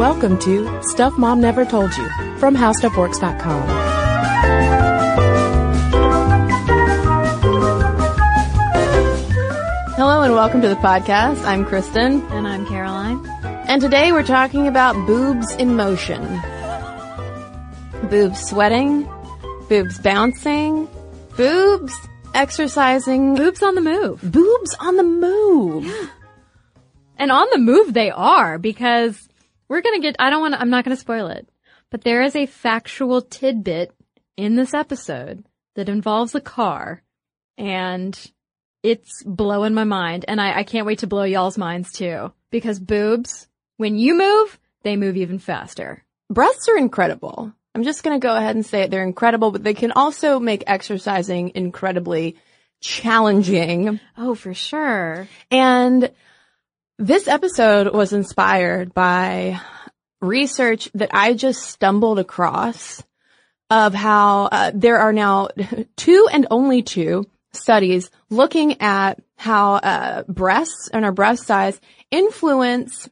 Welcome to Stuff Mom Never Told You from HowStuffWorks.com. Hello and welcome to the podcast. I'm Cristen. And I'm Caroline. And today we're talking about boobs in motion. Boobs sweating, boobs bouncing, boobs exercising, Boobs on the move. boobs on the move. And on the move they are because we're gonna get, I don't wanna, I'm not gonna spoil it, but there is a factual tidbit in this episode that involves a car and it's blowing my mind and I, I can't wait to blow y'all's minds too because boobs, when you move, they move even faster. Breasts are incredible. I'm just going to go ahead and say it. They're incredible, but they can also make exercising incredibly challenging. Oh, for sure. And this episode was inspired by research that I just stumbled across of how uh, there are now two and only two studies looking at how uh, breasts and our breast size influence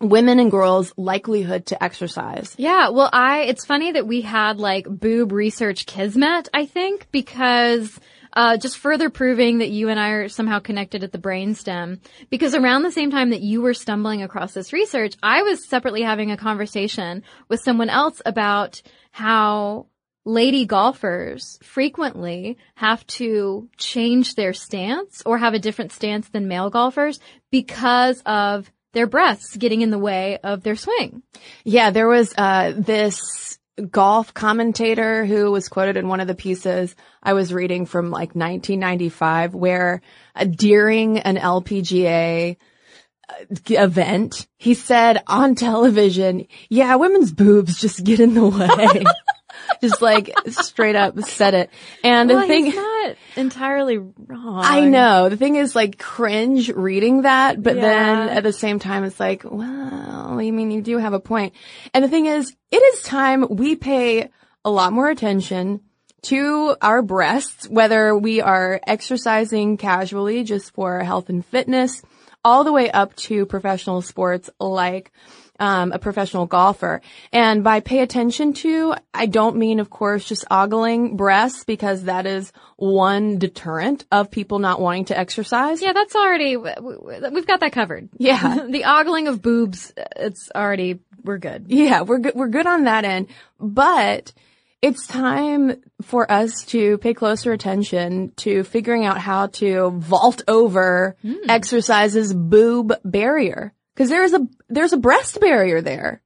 women and girls' likelihood to exercise. Yeah, well, I, it's funny that we had like boob research kismet, I think, because, uh, just further proving that you and I are somehow connected at the brainstem. Because around the same time that you were stumbling across this research, I was separately having a conversation with someone else about how lady golfers frequently have to change their stance or have a different stance than male golfers because of their breasts getting in the way of their swing. Yeah, there was uh, this golf commentator who was quoted in one of the pieces I was reading from like 1995 where uh, during an LPGA uh, event, he said on television, yeah, women's boobs just get in the way. just like straight up said it. And Well, the thing, not entirely wrong. I know. The thing is like cringe reading that, but then at the same time it's like, well, I mean, you do have a point. And the thing is, it is time we pay a lot more attention to our breasts, whether we are exercising casually just for health and fitness, all the way up to professional sports like um, a professional golfer. And by pay attention to, I don't mean, of course, just ogling breasts because that is one deterrent of people not wanting to exercise. Yeah, that's already, we've got that covered. Yeah. the ogling of boobs, it's already, we're good. Yeah, we're good. We're good on that end, but it's time for us to pay closer attention to figuring out how to vault over exercises boob barrier. Cause there is a, there's a breast barrier there.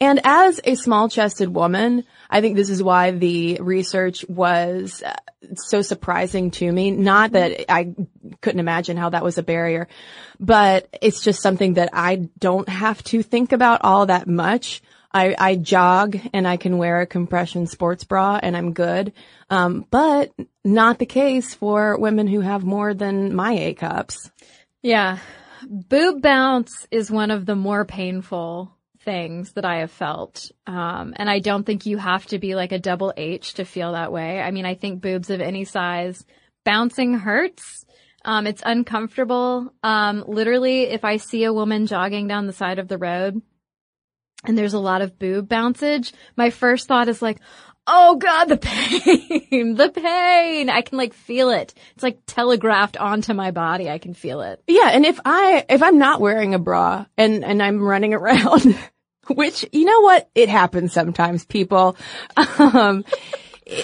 And as a small chested woman, I think this is why the research was uh, so surprising to me. Not that I couldn't imagine how that was a barrier, but it's just something that I don't have to think about all that much. I, I jog and I can wear a compression sports bra and I'm good. Um, but not the case for women who have more than my A cups. Yeah. Boob bounce is one of the more painful things that I have felt. Um, and I don't think you have to be like a double H to feel that way. I mean, I think boobs of any size bouncing hurts. Um, it's uncomfortable. Um, literally, if I see a woman jogging down the side of the road and there's a lot of boob bouncage, my first thought is like, Oh God, the pain, the pain. I can like feel it. It's like telegraphed onto my body. I can feel it. Yeah, and if I if I'm not wearing a bra and and I'm running around, which you know what, it happens sometimes, people. Um,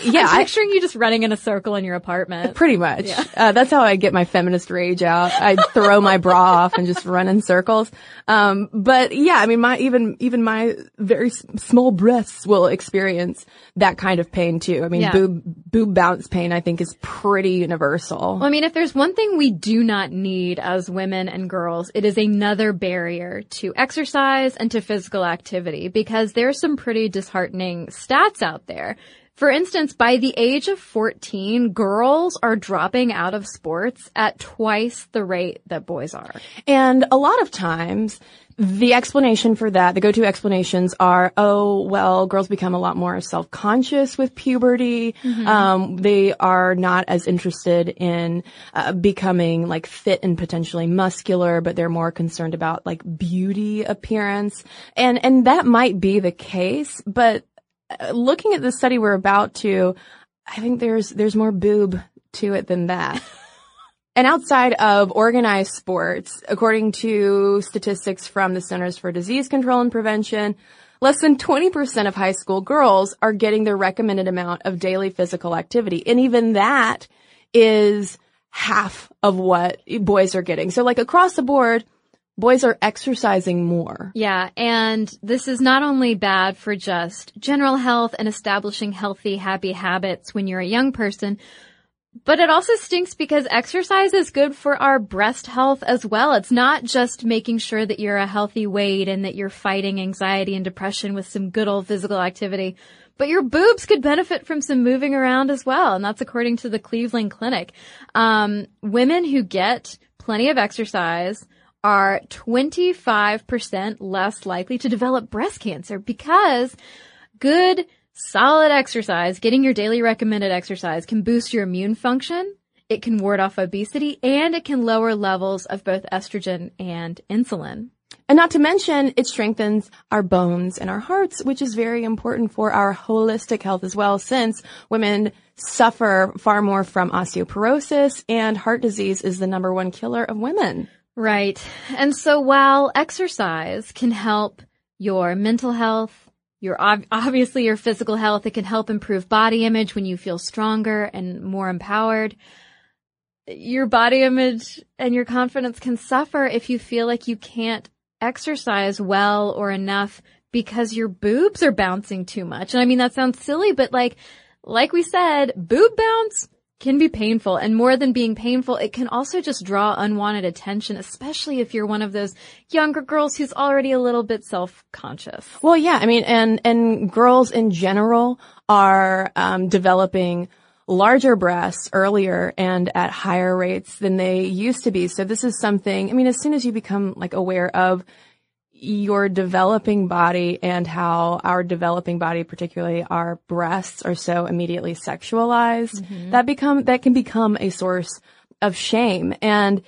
yeah, I'm I, picturing you just running in a circle in your apartment. pretty much. Uh, that's how I get my feminist rage out. I throw my bra off and just run in circles. Um, but yeah, I mean, my even even my very s- small breasts will experience that kind of pain too. I mean, Yeah. boob boob bounce pain, I think, is pretty universal. Well, I mean, if there's one thing we do not need as women and girls, it is another barrier to exercise and to physical activity because there's some pretty disheartening stats out there. For instance, by the age of 14, girls are dropping out of sports at twice the rate that boys are. And a lot of times, the explanation for that, the go-to explanations are, oh, well, girls become a lot more self-conscious with puberty. Mm-hmm. Um, they are not as interested in uh, becoming like fit and potentially muscular, but they're more concerned about like beauty appearance. And, and that might be the case, but Uh, looking at the study we're about to, I think there's, there's more boob to it than that. and outside of organized sports, according to statistics from the Centers for Disease Control and Prevention, less than 20% of high school girls are getting the recommended amount of daily physical activity. And even that is half of what boys are getting. So like across the board, boys are exercising more. Yeah, and this is not only bad for just general health and establishing healthy, happy habits when you're a young person, but it also stinks because exercise is good for our breast health as well. It's not just making sure that you're a healthy weight and that you're fighting anxiety and depression with some good old physical activity, but your boobs could benefit from some moving around as well. And that's according to the Cleveland Clinic. Um, women who get plenty of exercise, are 25% less likely to develop breast cancer because good, solid exercise, getting your daily recommended exercise can boost your immune function. It can ward off obesity and it can lower levels of both estrogen and insulin. And not to mention, it strengthens our bones and our hearts, which is very important for our holistic health as well, since women suffer far more from osteoporosis and heart disease is the number one killer of women. Right. And so while exercise can help your mental health, your obviously your physical health, it can help improve body image when you feel stronger and more empowered. Your body image and your confidence can suffer if you feel like you can't exercise well or enough because your boobs are bouncing too much. And I mean, that sounds silly, but like, like we said, boob bounce can be painful and more than being painful, it can also just draw unwanted attention, especially if you're one of those younger girls who's already a little bit self-conscious. Well, yeah, I mean, and, and girls in general are, um, developing larger breasts earlier and at higher rates than they used to be. So this is something, I mean, as soon as you become like aware of your developing body and how our developing body, particularly our breasts, are so immediately sexualized, mm-hmm. that become, that can become a source of shame. And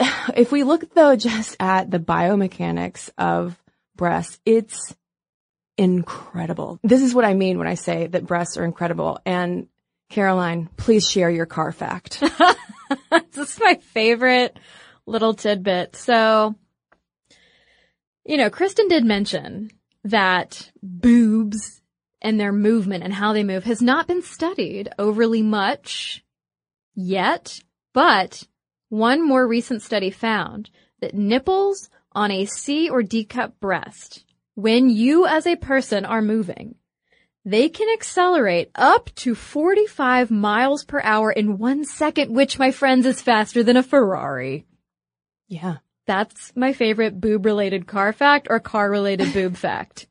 if we look though just at the biomechanics of breasts, it's incredible. This is what I mean when I say that breasts are incredible. And Caroline, please share your car fact. this is my favorite little tidbit. So you know, Cristen did mention that boobs and their movement and how they move has not been studied overly much yet, but one more recent study found that nipples on a C or D cup breast, when you as a person are moving, they can accelerate up to 45 miles per hour in one second, which my friends is faster than a Ferrari. Yeah. That's my favorite boob related car fact or car related boob fact.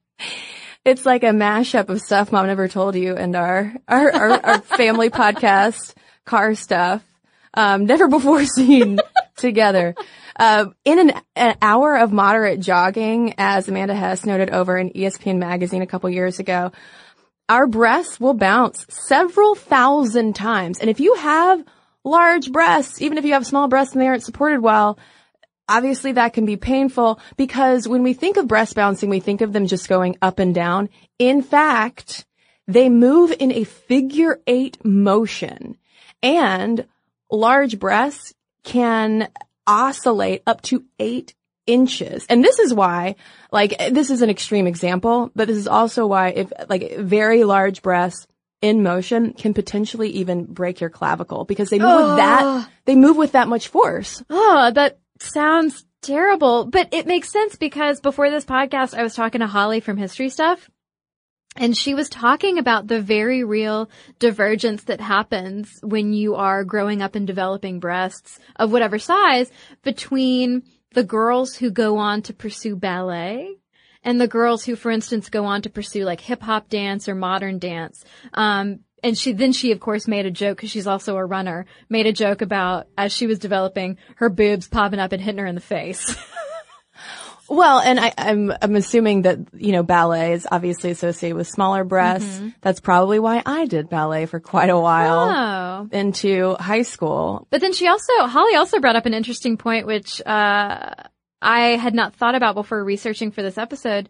It's like a mashup of stuff mom never told you and our, our, our, our family podcast, car stuff, um, never before seen together. Uh, in an, an, hour of moderate jogging, as Amanda Hess noted over in ESPN magazine a couple years ago, our breasts will bounce several thousand times. And if you have large breasts, even if you have small breasts and they aren't supported well, Obviously that can be painful because when we think of breast bouncing, we think of them just going up and down. In fact, they move in a figure eight motion and large breasts can oscillate up to eight inches. And this is why, like, this is an extreme example, but this is also why if, like, very large breasts in motion can potentially even break your clavicle because they move oh. with that, they move with that much force. Oh, that sounds terrible, but it makes sense because before this podcast, I was talking to Holly from History Stuff. And she was talking about the very real divergence that happens when you are growing up and developing breasts of whatever size between the girls who go on to pursue ballet and the girls who, for instance, go on to pursue like hip hop dance or modern dance. Um, and she then she of course made a joke because she's also a runner. Made a joke about as she was developing her boobs popping up and hitting her in the face. Well, and I, I'm I'm assuming that you know ballet is obviously associated with smaller breasts. That's probably why I did ballet for quite a while oh, into high school. but then she also Holly also brought up an interesting point, which uh, I had not thought about before researching for this episode.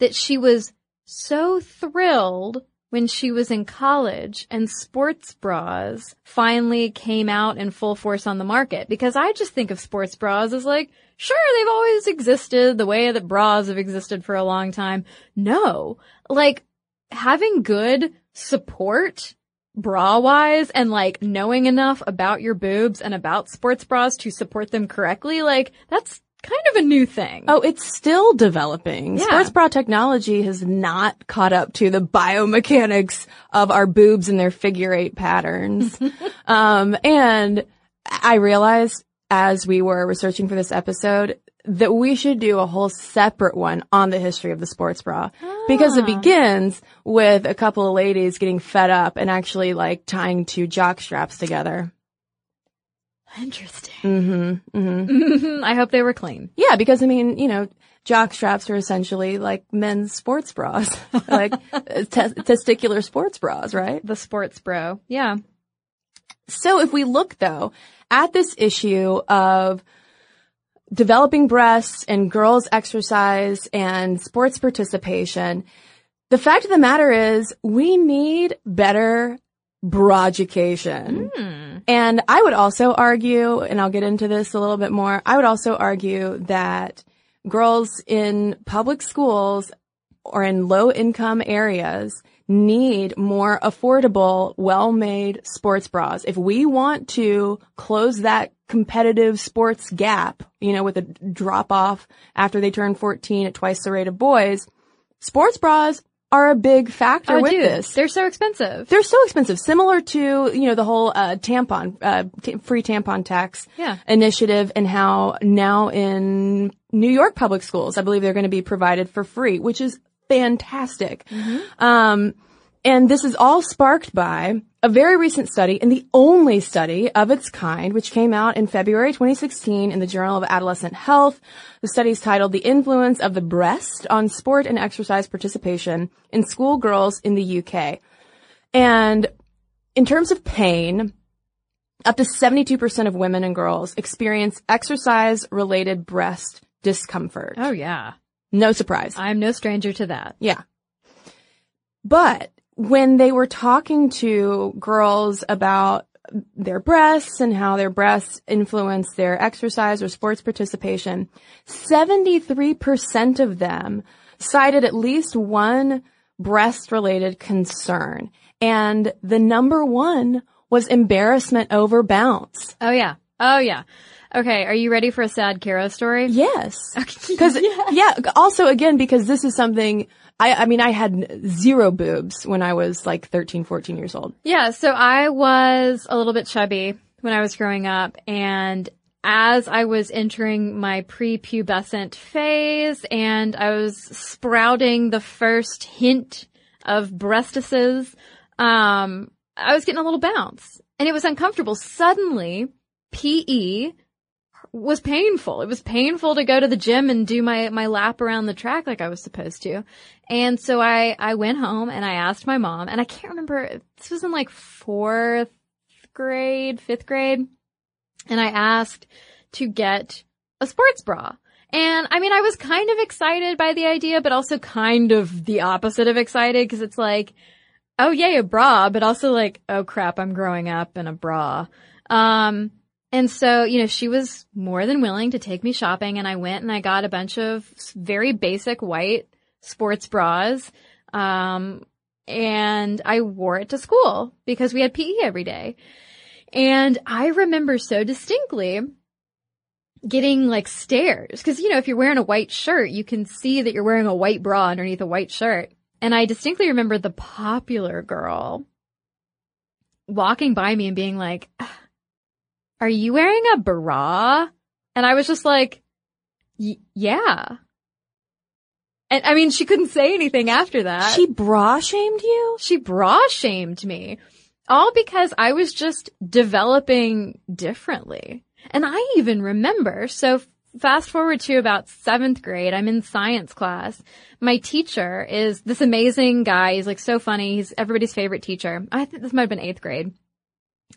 That she was so thrilled when she was in college and sports bras finally came out in full force on the market. Because I just think of sports bras as like, sure, they've always existed the way that bras have existed for a long time. No, like having good support bra wise and like knowing enough about your boobs and about sports bras to support them correctly, like that's kind of a new thing. Oh, it's still developing. Yeah. Sports bra technology has not caught up to the biomechanics of our boobs and their figure eight patterns. um, and I realized as we were researching for this episode that we should do a whole separate one on the history of the sports bra because it Ah. begins with a couple of ladies getting fed up and actually like tying two jock straps together. Interesting. Mm-hmm. Mm-hmm. I hope they were clean. Yeah, because I mean, you know, jock straps are essentially like men's sports bras, like uh, te- testicular sports bras, right? The sports bro. Yeah. So if we look though at this issue of developing breasts and girls exercise and sports participation, the fact of the matter is we need better bra education. Hmm. And I would also argue, and I'll get into this a little bit more, I would also argue that girls in public schools or in low income areas need more affordable, well-made sports bras. If we want to close that competitive sports gap, you know, with a drop off after they turn 14 at twice the rate of boys, sports bras are a big factor Oh, with dude, this. they're so expensive. They're so expensive, similar to, you know, the whole, uh, tampon, uh, t- free tampon tax Yeah. initiative and how now in New York public schools, I believe they're going to be provided for free, which is fantastic. Um, and this is all sparked by a very recent study and the only study of its kind, which came out in February 2016 in the Journal of Adolescent Health. The study is titled The Influence of the Breast on Sport and Exercise Participation in School Girls in the UK. And in terms of pain, up to 72% of women and girls experience exercise related breast discomfort. Oh yeah. No surprise. I'm no stranger to that. Yeah. But when they were talking to girls about their breasts and how their breasts influence their exercise or sports participation, 73% of them cited at least one breast related concern. And the number one was embarrassment over bounce. Oh yeah. Oh yeah. Okay. Are you ready for a sad Kara story? Yes. Because yeah. Also, again, because this is something. I, I mean, I had zero boobs when I was like 13, 14 years old. Yeah, so I was a little bit chubby when I was growing up and as I was entering my prepubescent phase and I was sprouting the first hint of breastises, um, I was getting a little bounce and it was uncomfortable. Suddenly, PE was painful. It was painful to go to the gym and do my, my lap around the track like I was supposed to. And so I, I went home and I asked my mom and I can't remember, this was in like fourth grade, fifth grade. And I asked to get a sports bra. And I mean, I was kind of excited by the idea, but also kind of the opposite of excited because it's like, oh yay, a bra, but also like, oh crap, I'm growing up in a bra. Um, and so, you know, she was more than willing to take me shopping and I went and I got a bunch of very basic white sports bras. Um, and I wore it to school because we had PE every day. And I remember so distinctly getting like stares because, you know, if you're wearing a white shirt, you can see that you're wearing a white bra underneath a white shirt. And I distinctly remember the popular girl walking by me and being like, are you wearing a bra? And I was just like, yeah. And I mean, she couldn't say anything after that. She bra shamed you? she bra shamed me. All because I was just developing differently. And I even remember, so fast forward to about seventh grade, I'm in science class. My teacher is this amazing guy. He's like so funny. He's everybody's favorite teacher. I think this might have been eighth grade.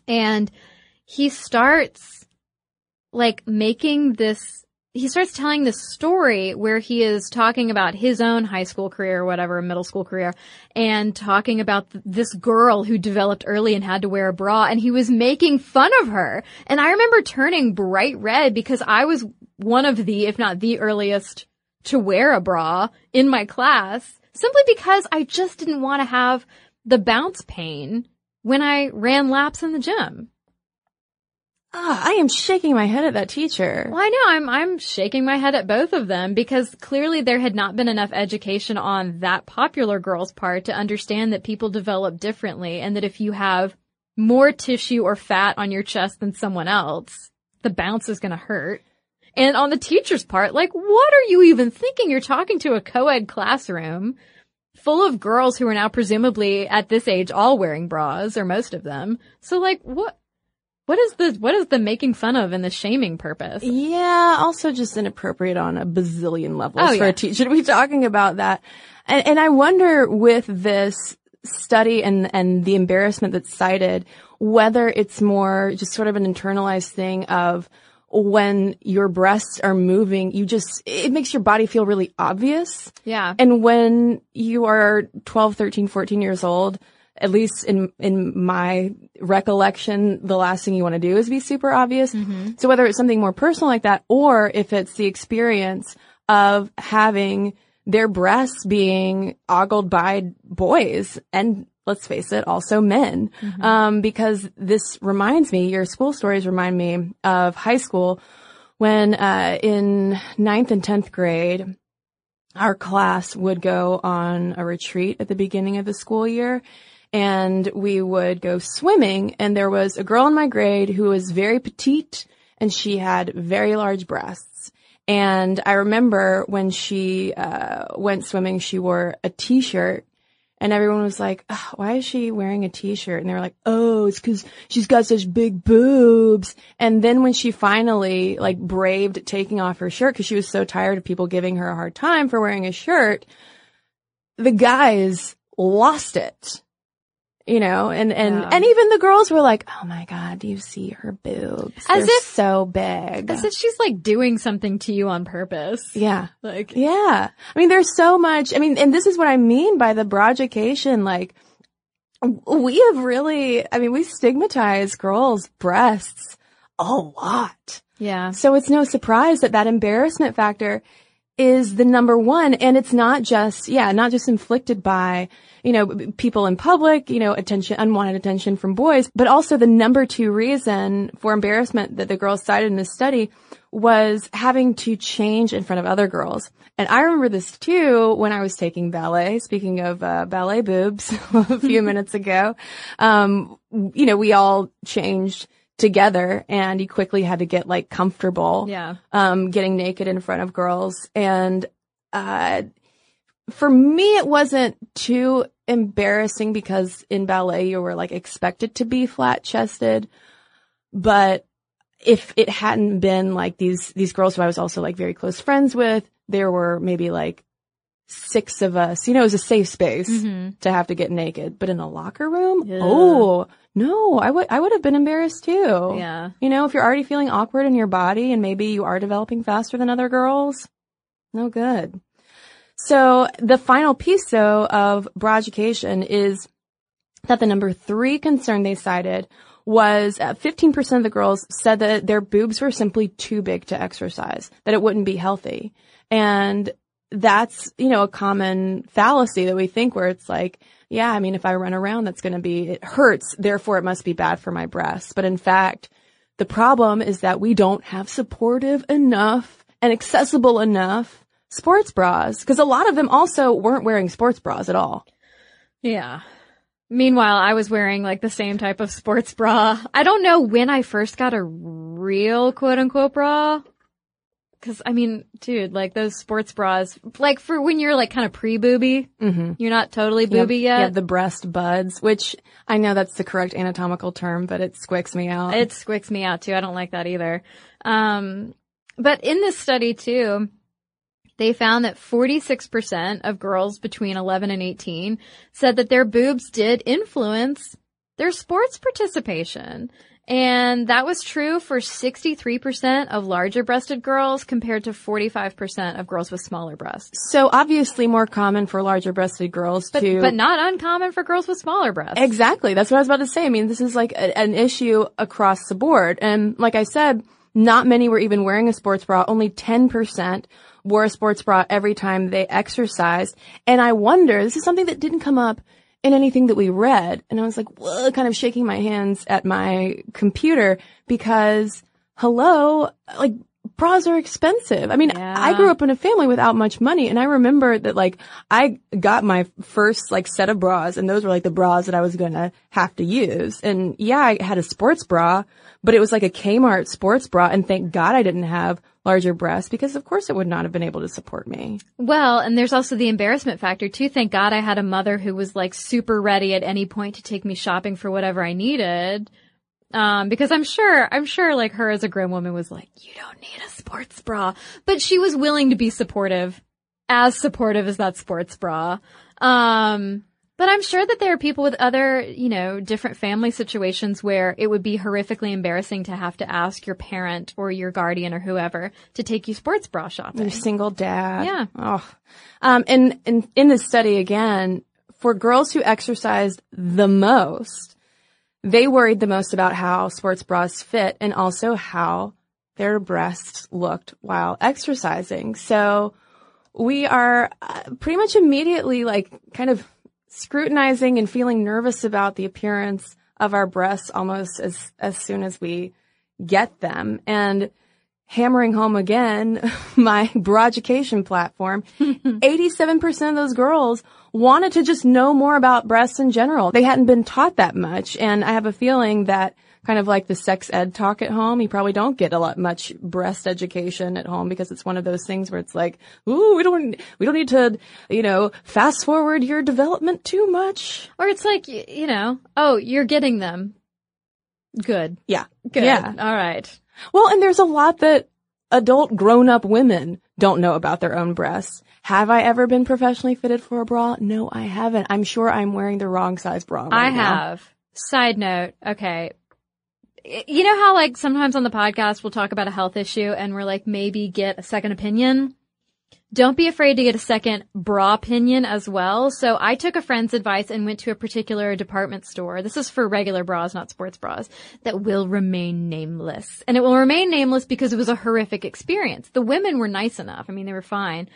And he starts like making this he starts telling this story where he is talking about his own high school career or whatever, middle school career, and talking about th- this girl who developed early and had to wear a bra, and he was making fun of her. And I remember turning bright red because I was one of the, if not the earliest to wear a bra in my class, simply because I just didn't want to have the bounce pain when I ran laps in the gym. Ah, I am shaking my head at that teacher. Well, I know I'm I'm shaking my head at both of them because clearly there had not been enough education on that popular girl's part to understand that people develop differently and that if you have more tissue or fat on your chest than someone else, the bounce is going to hurt. And on the teacher's part, like what are you even thinking? You're talking to a co-ed classroom full of girls who are now presumably at this age all wearing bras or most of them. So like what what is the what is the making fun of and the shaming purpose? Yeah, also just inappropriate on a bazillion levels Oh, for yeah. a teacher to be talking about that. And, and I wonder with this study and, and the embarrassment that's cited, whether it's more just sort of an internalized thing of when your breasts are moving, you just, it makes your body feel really obvious. Yeah. And when you are 12, 13, 14 years old, at least in, in my recollection, the last thing you want to do is be super obvious. So whether it's something more personal like that or if it's the experience of having their breasts being ogled by boys and let's face it, also men. Um, because this reminds me, your school stories remind me of high school when, uh, in ninth and 10th grade, our class would go on a retreat at the beginning of the school year and we would go swimming and there was a girl in my grade who was very petite and she had very large breasts. And I remember when she uh, went swimming, she wore a t-shirt and everyone was like, why is she wearing a t-shirt? And they were like, oh, it's cause she's got such big boobs. And then when she finally like braved taking off her shirt cause she was so tired of people giving her a hard time for wearing a shirt, the guys lost it. You know, and, and, Yeah. and even the girls were like, oh my God, do you see her boobs? As They're if- so big. As if she's like doing something to you on purpose. yeah. Like, Yeah. I mean, there's so much, I mean, and this is what I mean by the broad education, like, we have really, I mean, we stigmatize girls' breasts a lot. yeah. So it's no surprise that that embarrassment factor is the number one. And it's not just, yeah, not just inflicted by, you know, people in public, you know, attention, unwanted attention from boys, but also the number two reason for embarrassment that the girls cited in this study was having to change in front of other girls. And I remember this too when I was taking ballet. Speaking of uh, ballet boobs a few minutes ago, um, you know, we all changed together and you quickly had to get like comfortable Yeah. um, getting naked in front of girls. And, uh, for me, it wasn't too embarrassing because in ballet, you were like expected to be flat chested. But if it hadn't been like these, these girls who I was also like very close friends with, there were maybe like six of us, you know, it was a safe space Mhm. to have to get naked. But in a locker room, Yeah. oh, no, I would, I would have been embarrassed too. Yeah. You know, if you're already feeling awkward in your body and maybe you are developing faster than other girls, no good. So the final piece though of broad education is that the number three concern they cited was uh, 15% of the girls said that their boobs were simply too big to exercise, that it wouldn't be healthy. And that's, you know, a common fallacy that we think where it's like, yeah, I mean, if I run around, that's going to be, it hurts. Therefore it must be bad for my breasts. But in fact, the problem is that we don't have supportive enough and accessible enough sports bras. Cause a lot of them also weren't wearing sports bras at all. Yeah. Meanwhile, I was wearing like the same type of sports bra. I don't know when I first got a real quote unquote bra. Cause I mean, dude, like those sports bras, like for when you're like kind of pre-booby, Mm-hmm. you're not totally booby yet. You have the breast buds, which I know that's the correct anatomical term, but it squicks me out. It squicks me out too. I don't like that either. Um, but in this study too, they found that 46% of girls between 11 and 18 said that their boobs did influence their sports participation. And that was true for 63% of larger breasted girls compared to 45% of girls with smaller breasts. so obviously more common for larger breasted girls But, to but not uncommon for girls with smaller breasts. Exactly. That's what I was about to say. I mean, this is like a, an issue across the board. And like I said, not many were even wearing a sports bra. Only 10% wore a sports bra every time they exercised. And I wonder, this is something that didn't come up in anything that we read. And I was like, kind of shaking my hands at my computer because hello, like bras are expensive. I mean, Yeah. I grew up in a family without much money and I remember that like I got my first like set of bras and those were like the bras that I was going to have to use. And yeah, I had a sports bra, but it was like a Kmart sports bra and thank God I didn't have larger breasts because of course it would not have been able to support me. Well, and there's also the embarrassment factor too. Thank God I had a mother who was like super ready at any point to take me shopping for whatever I needed. Um, because I'm sure, I'm sure like her as a grown woman was like, you don't need a sports bra, but she was willing to be supportive, as supportive as that sports bra. Um, but I'm sure that there are people with other, you know, different family situations where it would be horrifically embarrassing to have to ask your parent or your guardian or whoever to take you sports bra shopping. Your single dad. Yeah. Oh. Um, and, and in this study again, for girls who exercised the most, they worried the most about how sports bras fit and also how their breasts looked while exercising. So we are uh, pretty much immediately like kind of scrutinizing and feeling nervous about the appearance of our breasts almost as, as soon as we get them. And hammering home again my bra education platform, 87% of those girls wanted to just know more about breasts in general. They hadn't been taught that much. And I have a feeling that kind of like the sex ed talk at home, you probably don't get a lot much breast education at home because it's one of those things where it's like, ooh, we don't, we don't need to, you know, fast forward your development too much. Or it's like, you know, oh, you're getting them. Good. Yeah. Good. Yeah. All right. Well, and there's a lot that adult grown up women don't know about their own breasts. Have I ever been professionally fitted for a bra? No, I haven't. I'm sure I'm wearing the wrong size bra. right I now. have. Side note. Okay. You know how like sometimes on the podcast we'll talk about a health issue and we're like maybe get a second opinion? Don't be afraid to get a second bra opinion as well. So I took a friend's advice and went to a particular department store. This is for regular bras, not sports bras, that will remain nameless. And it will remain nameless because it was a horrific experience. The women were nice enough. I mean, they were fine.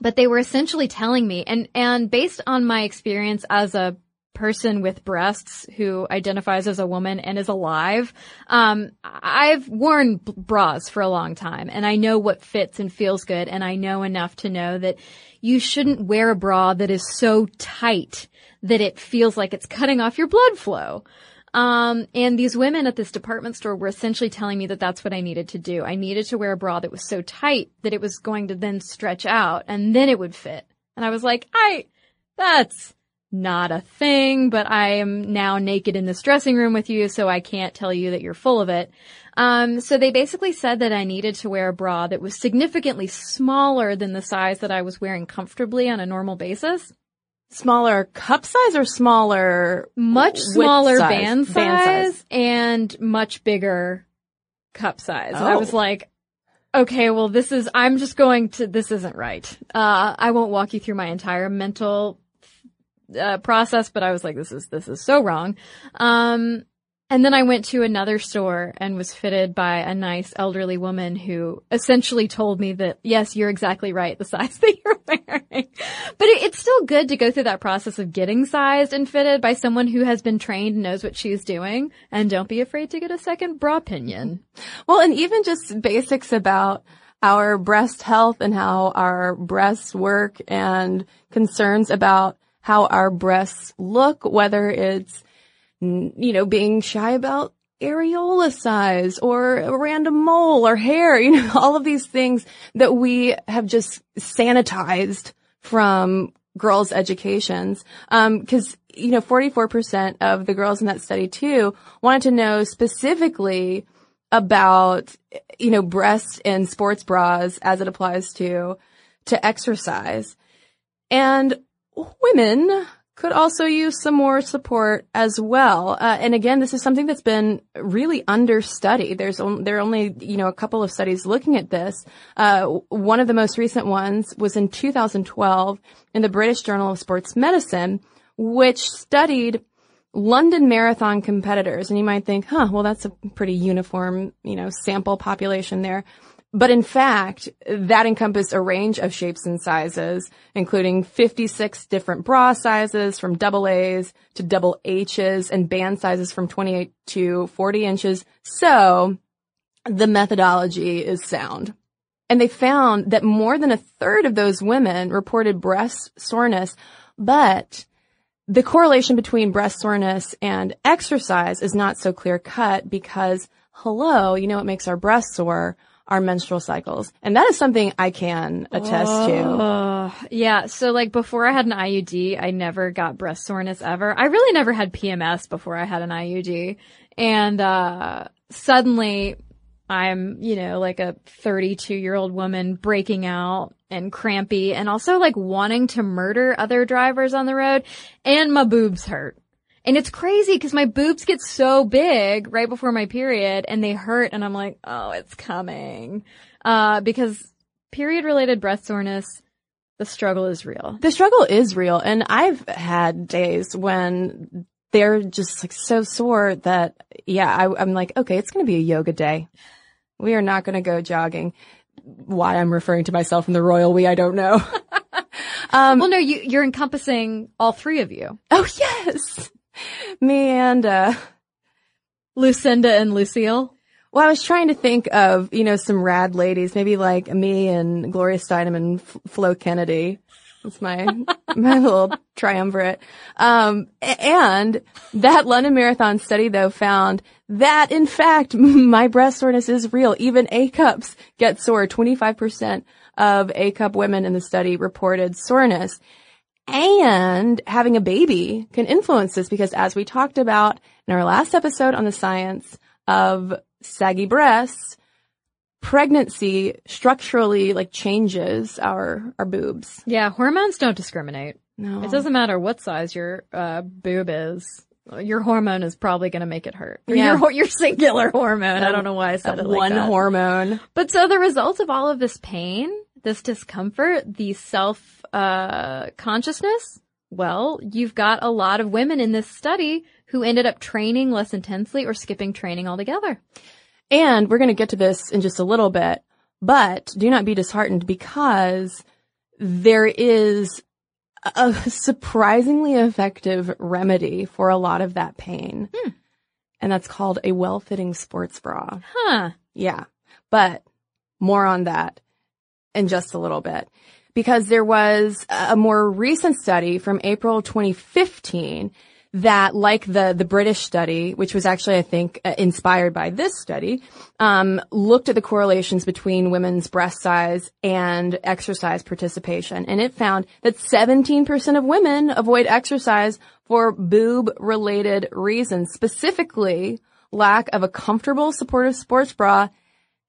But they were essentially telling me, and, and based on my experience as a person with breasts who identifies as a woman and is alive. Um, I've worn bras for a long time and I know what fits and feels good and I know enough to know that you shouldn't wear a bra that is so tight that it feels like it's cutting off your blood flow. Um, and these women at this department store were essentially telling me that that's what I needed to do. I needed to wear a bra that was so tight that it was going to then stretch out and then it would fit. And I was like, I, that's not a thing, but I am now naked in this dressing room with you, so I can't tell you that you're full of it. Um, so they basically said that I needed to wear a bra that was significantly smaller than the size that I was wearing comfortably on a normal basis. Smaller cup size or smaller? Much smaller size? band size, Band size. and much bigger cup size. And I Oh. was like, okay, well, this is, I'm just going to, this isn't right. Uh, I won't walk you through my entire mental uh, process, but I was like, this is, this is so wrong. Um, and then I went to another store and was fitted by a nice elderly woman who essentially told me that, yes, you're exactly right, the size that you're wearing. But it, it's still good to go through that process of getting sized and fitted by someone who has been trained and knows what she's doing. And don't be afraid to get a second bra opinion. Well, and even just basics about our breast health and how our breasts work and concerns about how our breasts look, whether it's, you know, being shy about areola size or a random mole or hair, you know, all of these things that we have just sanitized from girls' educations. Um, cause, you know, 44% of the girls in that study too wanted to know specifically about, you know, breast and sports bras as it applies to, to exercise. And women could also use some more support as well. Uh, and again, this is something that's been really understudied. There's on, there are only you know a couple of studies looking at this. Uh, one of the most recent ones was in 2012 in the British Journal of Sports Medicine, which studied London Marathon competitors. And you might think, huh, well, that's a pretty uniform you know sample population there. But in fact, that encompassed a range of shapes and sizes, including 56 different bra sizes from double A's to double H's and band sizes from 28 to 40 inches. So the methodology is sound. And they found that more than a third of those women reported breast soreness, but the correlation between breast soreness and exercise is not so clear cut because hello, you know what makes our breasts sore? Our menstrual cycles. And that is something I can attest to. Yeah. So like before I had an IUD, I never got breast soreness ever. I really never had PMS before I had an IUD. And, uh, suddenly I'm, you know, like a 32 year old woman breaking out and crampy and also like wanting to murder other drivers on the road and my boobs hurt. And it's crazy because my boobs get so big right before my period and they hurt and I'm like, oh, it's coming. Uh, because period related breast soreness, the struggle is real. The struggle is real. And I've had days when they're just like so sore that, yeah, I, am like, okay, it's going to be a yoga day. We are not going to go jogging. Why I'm referring to myself in the royal we, I don't know. um, well, no, you, you're encompassing all three of you. Oh, yes. Me and, uh, Lucinda and Lucille. Well, I was trying to think of, you know, some rad ladies, maybe like me and Gloria Steinem and F- Flo Kennedy. That's my, my little triumvirate. Um, and that London Marathon study though found that in fact, my breast soreness is real. Even A cups get sore. 25% of A cup women in the study reported soreness. And having a baby can influence this because as we talked about in our last episode on the science of saggy breasts, pregnancy structurally like changes our, our boobs. Yeah, hormones don't discriminate. No. It doesn't matter what size your uh, boob is. Your hormone is probably going to make it hurt. Yeah. Your, your singular hormone. I don't know why I said it like one that. hormone. But so the result of all of this pain, this discomfort, the self uh, consciousness? Well, you've got a lot of women in this study who ended up training less intensely or skipping training altogether. And we're going to get to this in just a little bit, but do not be disheartened because there is a surprisingly effective remedy for a lot of that pain. Hmm. And that's called a well-fitting sports bra. Huh. Yeah. But more on that in just a little bit because there was a more recent study from April 2015 that, like the the British study, which was actually I think uh, inspired by this study, um, looked at the correlations between women's breast size and exercise participation, and it found that 17% of women avoid exercise for boob related reasons, specifically lack of a comfortable supportive sports bra,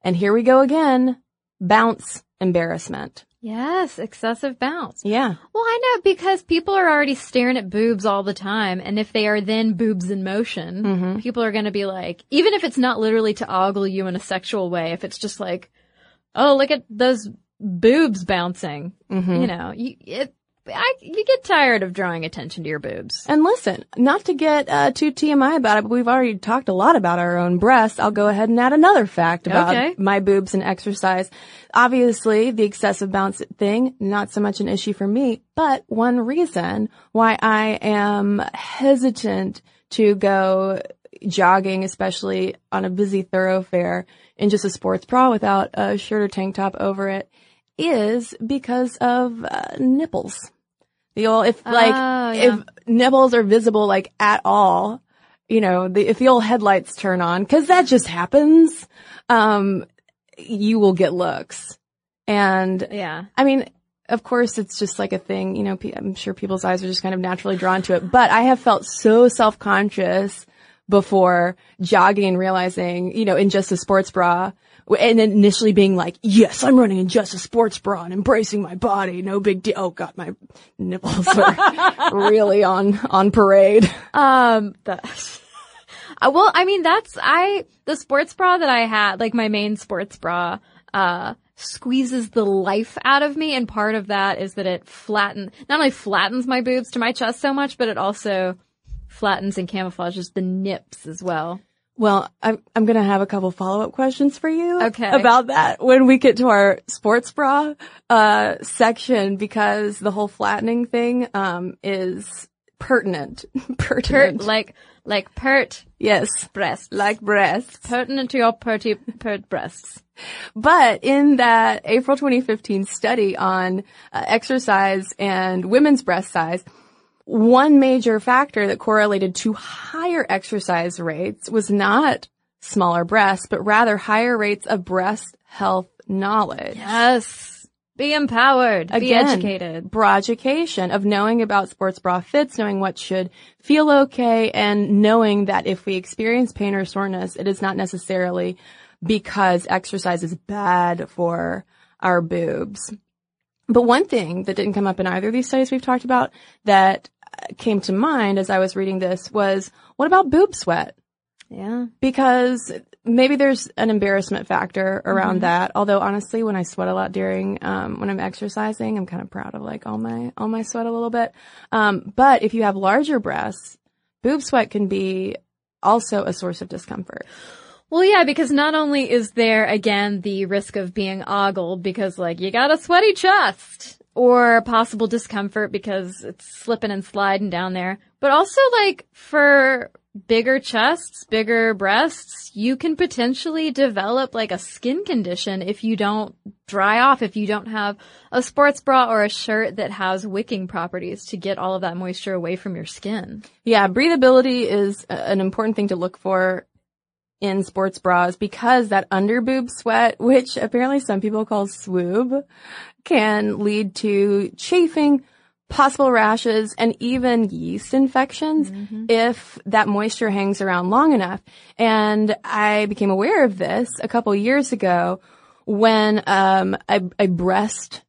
and here we go again, bounce embarrassment. Yes, excessive bounce. Yeah. Well, I know because people are already staring at boobs all the time. And if they are then boobs in motion, Mhm. people are going to be like, even if it's not literally to ogle you in a sexual way, if it's just like, oh, look at those boobs bouncing, Mhm. you know, you, it, I, you get tired of drawing attention to your boobs. And listen, not to get uh, too TMI about it, but we've already talked a lot about our own breasts. I'll go ahead and add another fact about Okay. my boobs and exercise. Obviously, the excessive bounce thing, not so much an issue for me, but one reason why I am hesitant to go jogging, especially on a busy thoroughfare in just a sports bra without a shirt or tank top over it is because of uh, nipples. If like, Oh, if yeah. nipples are visible like at all, you know, the, if the old headlights turn on, cause that just happens, um, you will get looks. And Yeah. I mean, of course, it's just like a thing, you know, I'm sure people's eyes are just kind of naturally drawn to it, but I have felt so self-conscious before jogging and realizing, you know, in just a sports bra and then initially being like, yes, I'm running in just a sports bra and embracing my body. No big deal. Oh God, my nipples are really on, on parade. Um, the, Uh, well, I mean, that's, I, the sports bra that I had, like my main sports bra, uh, squeezes the life out of me. And part of that is that it flattens, not only flattens my boobs to my chest so much, but it also flattens and camouflages the nips as well. Well, I'm, I'm going to have a couple follow-up questions for you Okay. about that when we get to our sports bra, uh, section because the whole flattening thing, um, is pertinent. Pert, pertinent. like, like pert yes. breasts. Like breasts. pertinent to your perty, pert breasts. But in that April 2015 study on uh, exercise and women's breast size, one major factor that correlated to higher exercise rates was not smaller breasts, but rather higher rates of breast health knowledge. Yes. Be empowered. be Again, educated. Broaducation of knowing about sports bra fits, knowing what should feel okay, and knowing that if we experience pain or soreness, it is not necessarily because exercise is bad for our boobs. But one thing that didn't come up in either of these studies we've talked about that came to mind as I was reading this was, what about boob sweat? Yeah. because maybe there's an embarrassment factor around that. Although honestly, when I sweat a lot during um, when I'm exercising, I'm kind of proud of like all my all my sweat a little bit. Um, but if you have larger breasts, boob sweat can be also a source of discomfort. Well, yeah, because not only is there again the risk of being ogled because like you got a sweaty chest or possible discomfort because it's slipping and sliding down there, but also like for bigger chests, bigger breasts, you can potentially develop like a skin condition if you don't dry off, if you don't have a sports bra or a shirt that has wicking properties to get all of that moisture away from your skin. Yeah, breathability is an important thing to look for in sports bras because that under boob sweat, which apparently some people call swoob, can lead to chafing, possible rashes, and even yeast infections if that moisture hangs around long enough. And I became aware of this a couple years ago when um, a, a breast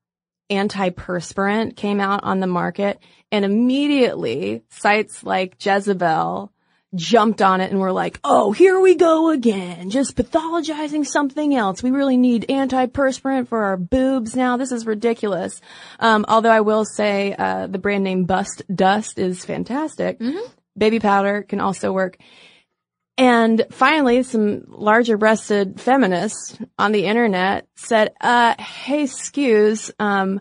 antiperspirant came out on the market and immediately sites like Jezebel jumped on it and were like, oh, here we go again, just pathologizing something else. We really need antiperspirant for our boobs now. This is ridiculous. Um, although I will say, uh, the brand name Bust Dust is fantastic. Baby powder can also work. And finally, some larger breasted feminists on the internet said, uh, hey, excuse, um,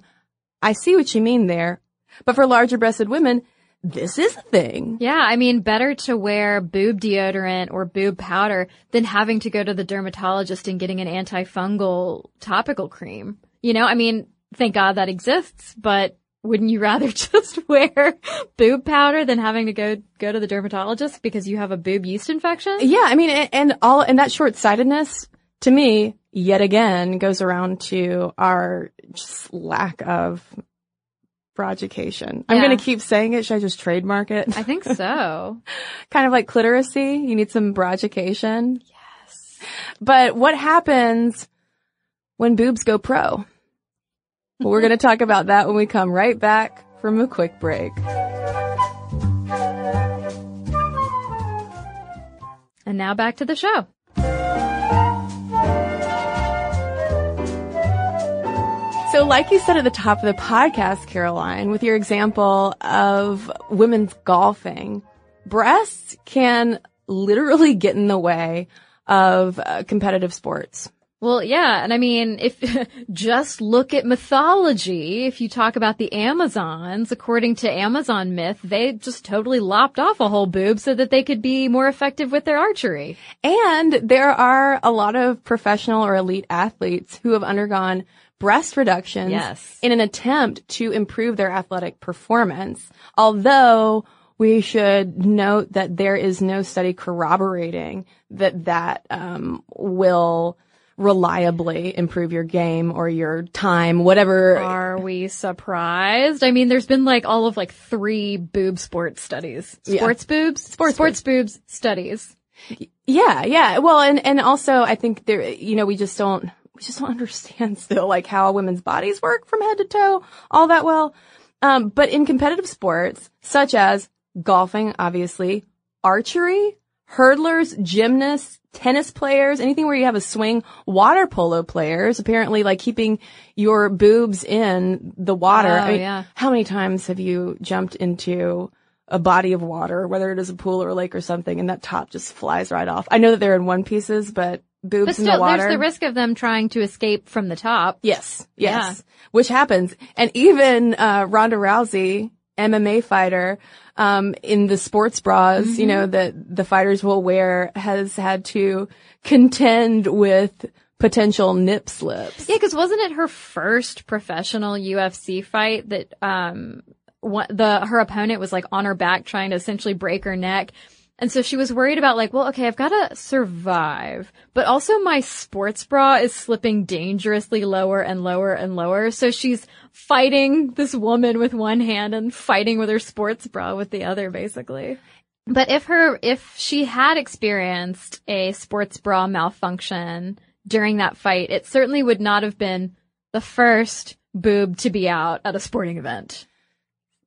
I see what you mean there. But for larger breasted women, this is a thing. Yeah, I mean, better to wear boob deodorant or boob powder than having to go to the dermatologist and getting an antifungal topical cream. You know, I mean, thank God that exists, but wouldn't you rather just wear boob powder than having to go go to the dermatologist because you have a boob yeast infection? Yeah, I mean, and, and all, and that short sightedness to me, yet again, goes around to our just lack of education. I'm going to keep saying it. Should I just trademark it? I think so. kind of like cliteracy. You need some broducation. Yes. But what happens when boobs go pro? Well, we're going to talk about that when we come right back from a quick break. And now back to the show. So like you said at the top of the podcast, Caroline, with your example of women's golfing, breasts can literally get in the way of uh, competitive sports. Well, yeah, and I mean, if just look at mythology, if you talk about the Amazons, according to Amazon myth, they just totally lopped off a whole boob so that they could be more effective with their archery. And there are a lot of professional or elite athletes who have undergone breast reductions Yes. in an attempt to improve their athletic performance. Although we should note that there is no study corroborating that that um, will reliably improve your game or your time, whatever. Are we surprised? I mean, there's been like all of like three boob sports studies. Yeah. Sports boobs? Sports sports boobs studies. Yeah, yeah. Well, and and also I think there, you know, we just don't we just don't understand still like how women's bodies work from head to toe all that well. Um, but in competitive sports such as golfing, obviously, archery, hurdlers, gymnasts, tennis players, anything where you have a swing, water polo players, apparently like keeping your boobs in the water. Oh, I mean, yeah. How many times have you jumped into a body of water, whether it is a pool or a lake or something, and that top just flies right off? I know that they're in one pieces, but boobs But in the still, water. there's the risk of them trying to escape from the top. Yes, yes, which happens, and even uh, Ronda Rousey, MMA fighter, um, in the sports bras, you Mm-hmm. know that the fighters will wear, has had to contend with potential nip slips. Yeah, because wasn't it her first professional UFC fight that um the her opponent was like on her back trying to essentially break her neck. And so she was worried about like, well, okay, I've got to survive, but also my sports bra is slipping dangerously lower and lower and lower. So she's fighting this woman with one hand and fighting with her sports bra with the other, basically. But if her, if she had experienced a sports bra malfunction during that fight, it certainly would not have been the first boob to be out at a sporting event.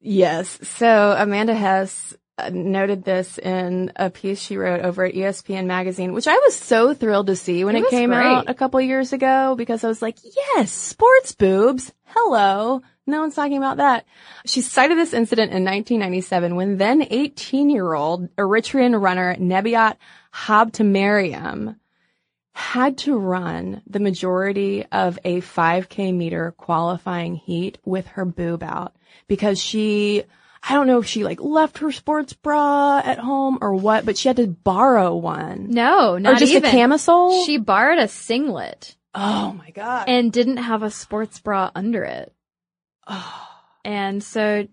Yes. So Amanda Hess noted this in a piece she wrote over at ESPN magazine, which I was so thrilled to see when It it, came great. out a couple years ago because I was like, yes, sports boobs. Hello. No one's talking about that. She cited this incident in 1997 when then 18 year old Eritrean runner Nebiat Habtemariam had to run the majority of a 5k meter qualifying heat with her boob out because she, I don't know if she like left her sports bra at home or what, but she had to borrow one. No, not or just even. a camisole? She borrowed a singlet oh my god. and didn't have a sports bra under it. Oh. And so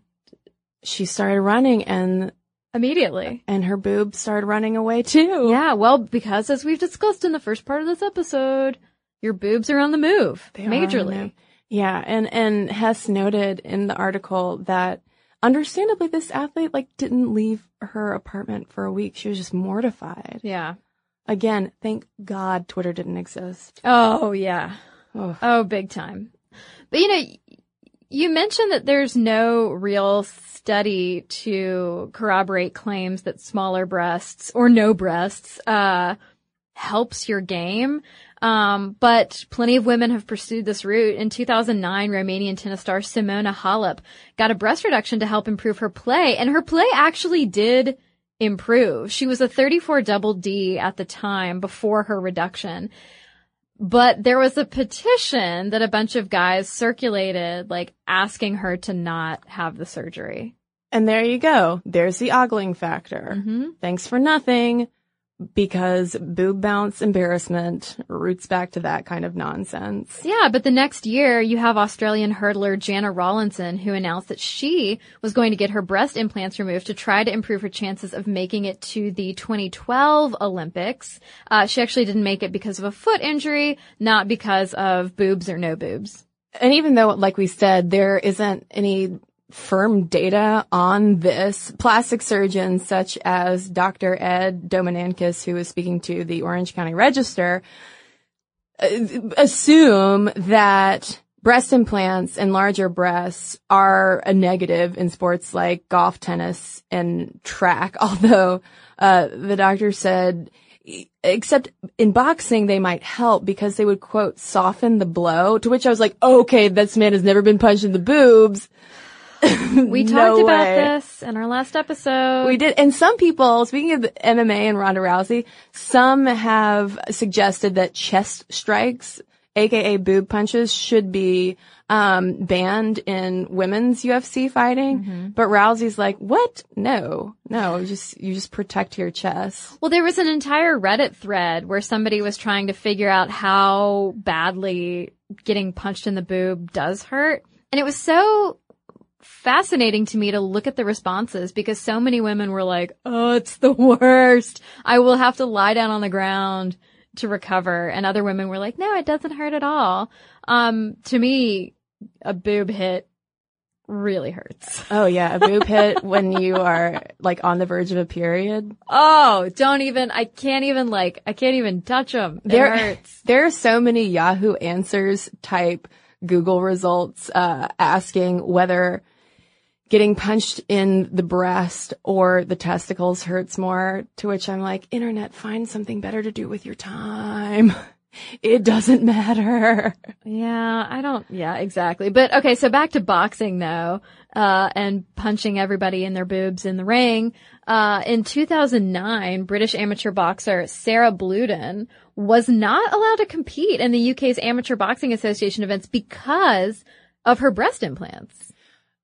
she started running and, immediately. and her boobs started running away too. Yeah, well, because as we've discussed in the first part of this episode, your boobs are on the move. They on the majorly. move. Yeah, and and Hess noted in the article that understandably this athlete like didn't leave her apartment for a week. She was just mortified. Yeah. Again, thank God Twitter didn't exist. Oh, yeah. Oh. Oh, big time. But you know, you mentioned that there's no real study to corroborate claims that smaller breasts or no breasts, uh, helps your game. Um, but plenty of women have pursued this route. In 2009, Romanian tennis star Simona Halep got a breast reduction to help improve her play, and her play actually did improve. She was a 34 double D at the time before her reduction. But there was a petition that a bunch of guys circulated, like asking her to not have the surgery. And there you go. There's the ogling factor. Mm-hmm. Thanks for nothing because boob bounce embarrassment roots back to that kind of nonsense. Yeah, but the next year you have Australian hurdler Jana Rawlinson who announced that she was going to get her breast implants removed to try to improve her chances of making it to the 2012 Olympics. Uh, she actually didn't make it because of a foot injury, not because of boobs or no boobs. And even though, like we said, there isn't any firm data on this, plastic surgeons such as Dr. Ed Domanskis, who was speaking to the Orange County Register, uh, assume that breast implants and larger breasts are a negative in sports like golf, tennis, and track. Although, uh, the doctor said, except in boxing, they might help because they would quote soften the blow. To which I was like, okay, this man has never been punched in the boobs. We No talked about way. this in our last episode. We did, and some people, speaking of MMA and Ronda Rousey, some have suggested that chest strikes, aka boob punches, should be um, banned in women's UFC fighting. But Rousey's like, what? No, no, just you just protect your chest. Well, there was an entire Reddit thread where somebody was trying to figure out how badly getting punched in the boob does hurt. And it was so fascinating to me to look at the responses because so many women were like, "Oh, it's the worst. I will have to lie down on the ground to recover." And other women were like, "No, it doesn't hurt at all." Um, to me, a boob hit really hurts. Oh yeah, a boob hit when you are like on the verge of a period. Oh, don't even, I can't even like, I can't even touch them. It There, hurts. there are so many Yahoo Answers type Google results uh, asking whether getting punched in the breast or the testicles hurts more. To which I'm like, internet, find something better to do with your time. It doesn't matter. Yeah, I don't, yeah, exactly. But okay, so back to boxing though, uh, and punching everybody in their boobs in the ring. Uh, in 2009, British amateur boxer Sarah Blewden was not allowed to compete in the UK's Amateur Boxing Association events because of her breast implants.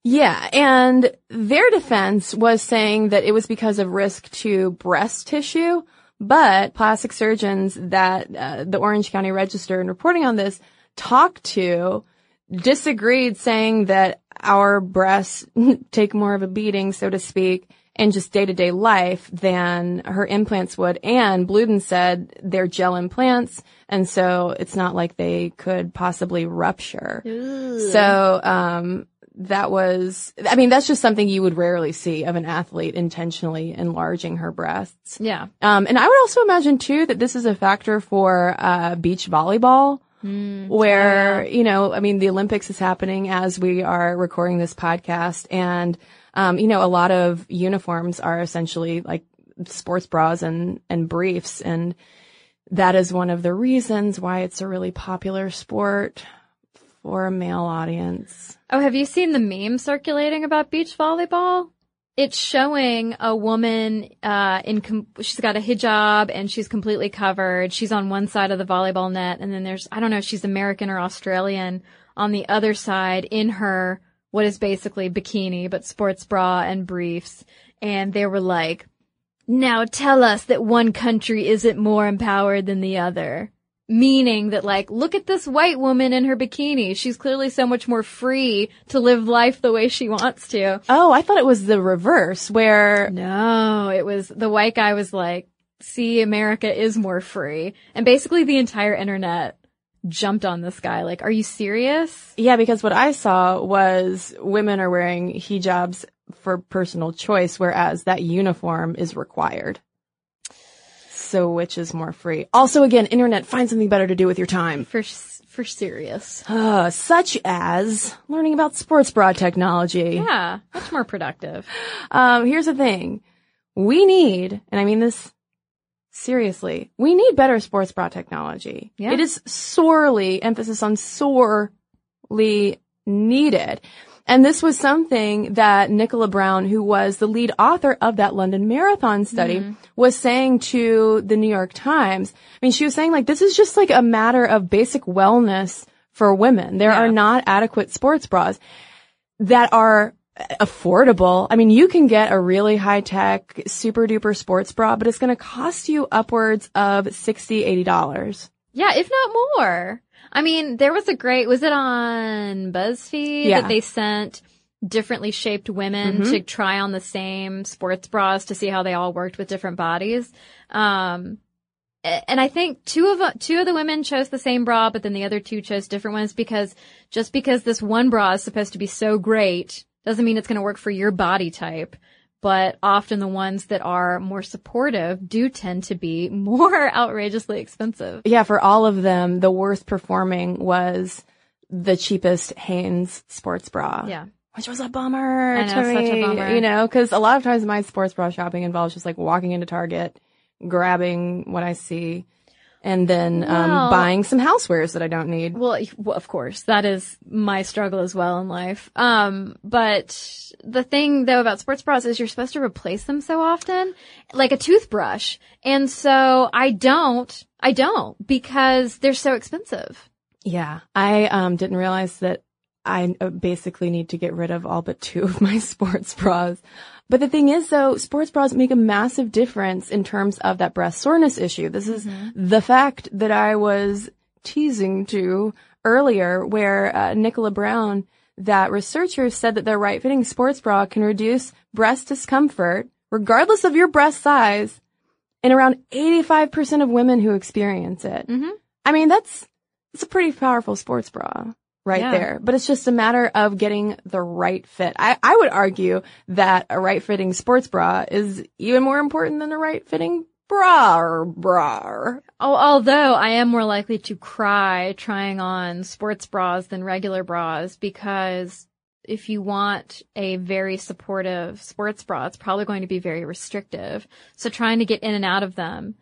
Yeah, and their defense was saying that it was because of risk to breast tissue, but plastic surgeons that uh, the Orange County Register and reporting on this talked to disagreed saying that our breasts take more of a beating, so to speak, in just day-to-day life than her implants would. And Blewden said they're gel implants, and so it's not like they could possibly rupture. So, um, that was, I mean, that's just something you would rarely see of an athlete intentionally enlarging her breasts. Yeah. Um, and I would also imagine too that this is a factor for, uh, beach volleyball. Where, you know, I mean, the Olympics is happening as we are recording this podcast and, um, you know, a lot of uniforms are essentially like sports bras and, and briefs. And that is one of the reasons why it's a really popular sport for a male audience. Oh, have you seen the meme circulating about beach volleyball? It's showing a woman, uh, in, com- she's got a hijab and she's completely covered. She's on one side of the volleyball net and then there's, I don't know if she's American or Australian on the other side in her, what is basically bikini, but sports bra and briefs. And they were like, now tell us that one country isn't more empowered than the other. Meaning that like, look at this white woman in her bikini. She's clearly so much more free to live life the way she wants to. Oh, I thought it was the reverse where, No, it was, the white guy was like, see, America is more free. And basically the entire internet jumped on this guy. Like, are you serious? yeah, because what I saw was women are wearing hijabs for personal choice, whereas that uniform is required. So which is more free? Also, again, internet, find something better to do with your time. For, for serious. Uh, such as learning about sports bra technology. Yeah, much more productive. Um, here's the thing. We need, and I mean this seriously, we need better sports bra technology. Yeah. It is sorely, emphasis on sorely needed. And this was something that Nicola Brown, who was the lead author of that London Marathon study, mm-hmm. was saying to the New York Times. I mean, she was saying like, this is just like a matter of basic wellness for women. There Yeah. are not adequate sports bras that are affordable. I mean, you can get a really high tech, super duper sports bra, but it's going to cost you upwards of 60 $80. Yeah, if not more. I mean, there was a great, was it on BuzzFeed Yeah. that they sent differently shaped women to try on the same sports bras to see how they all worked with different bodies? Um, and I think two of two of the women chose the same bra, but then the other two chose different ones because just because this one bra is supposed to be so great doesn't mean it's going to work for your body type. But often the ones that are more supportive do tend to be more outrageously expensive. Yeah, for all of them, the worst performing was the cheapest Hanes sports bra. Yeah. Which was a bummer. I know, to me, bummer. You know, cause a lot of times my sports bra shopping involves just like walking into Target, grabbing what I see, and then, um, Well- buying some housewares that I don't need. Well, well, of course, that is my struggle as well in life. Um, but the thing though about sports bras is you're supposed to replace them so often, like a toothbrush. And so I don't, I don't because they're so expensive. Yeah. I, um, didn't realize that I uh, basically need to get rid of all but two of my sports bras. But the thing is though, sports bras make a massive difference in terms of that breast soreness issue. This is the fact that I was teasing to earlier where uh, Nicola Brown that researchers said that the right fitting sports bra can reduce breast discomfort regardless of your breast size in around 85% of women who experience it. Mhm. I mean, that's, it's a pretty powerful sports bra right Yeah. there, but it's just a matter of getting the right fit. I, I would argue that a right fitting sports bra is even more important than a right fitting bra or bra. Oh, although I am more likely to cry trying on sports bras than regular bras because if you want a very supportive sports bra, it's probably going to be very restrictive. So trying to get in and out of them.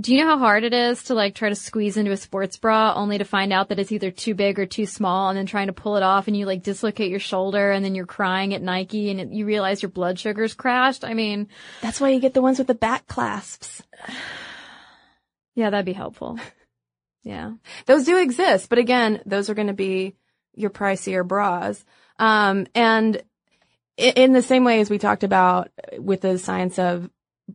Do you know how hard it is to like try to squeeze into a sports bra only to find out that it's either too big or too small and then trying to pull it off and you like dislocate your shoulder and then you're crying at Nike and it, you realize your blood sugar's crashed? I mean, That's why you get the ones with the back clasps. yeah, that'd be helpful. Yeah. Those do exist, but again, those are going to be your pricier bras. Um, and in the same way as we talked about with the science of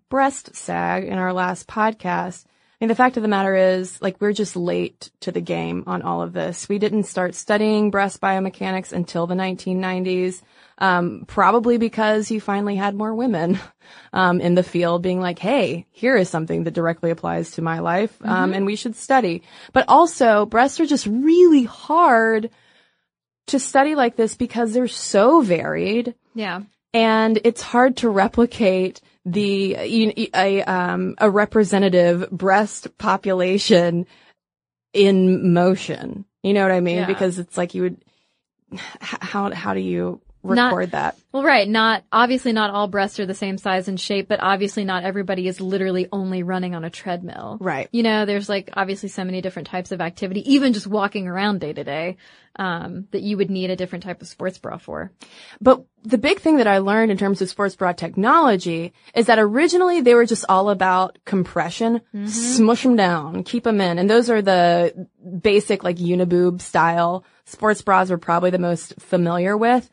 breast sag in our last podcast, I mean, the fact of the matter is, like, we're just late to the game on all of this. We didn't start studying breast biomechanics until the 1990s, um, probably because you finally had more women, um, in the field being like, hey, here is something that directly applies to my life, um, and we should study. But also, breasts are just really hard to study like this because they're so varied Yeah. and it's hard to replicate the a um a representative breast population in motion. You know what I mean? Yeah. Because it's like you would how how do you Not- record that? Well, right. Not, obviously not all breasts are the same size and shape, but obviously not everybody is literally only running on a treadmill. Right. You know, there's like obviously so many different types of activity, even just walking around day to day, um, that you would need a different type of sports bra for. But the big thing that I learned in terms of sports bra technology is that originally they were just all about compression, smush them down, keep them in. And those are the basic like uniboob style sports bras we're probably the most familiar with.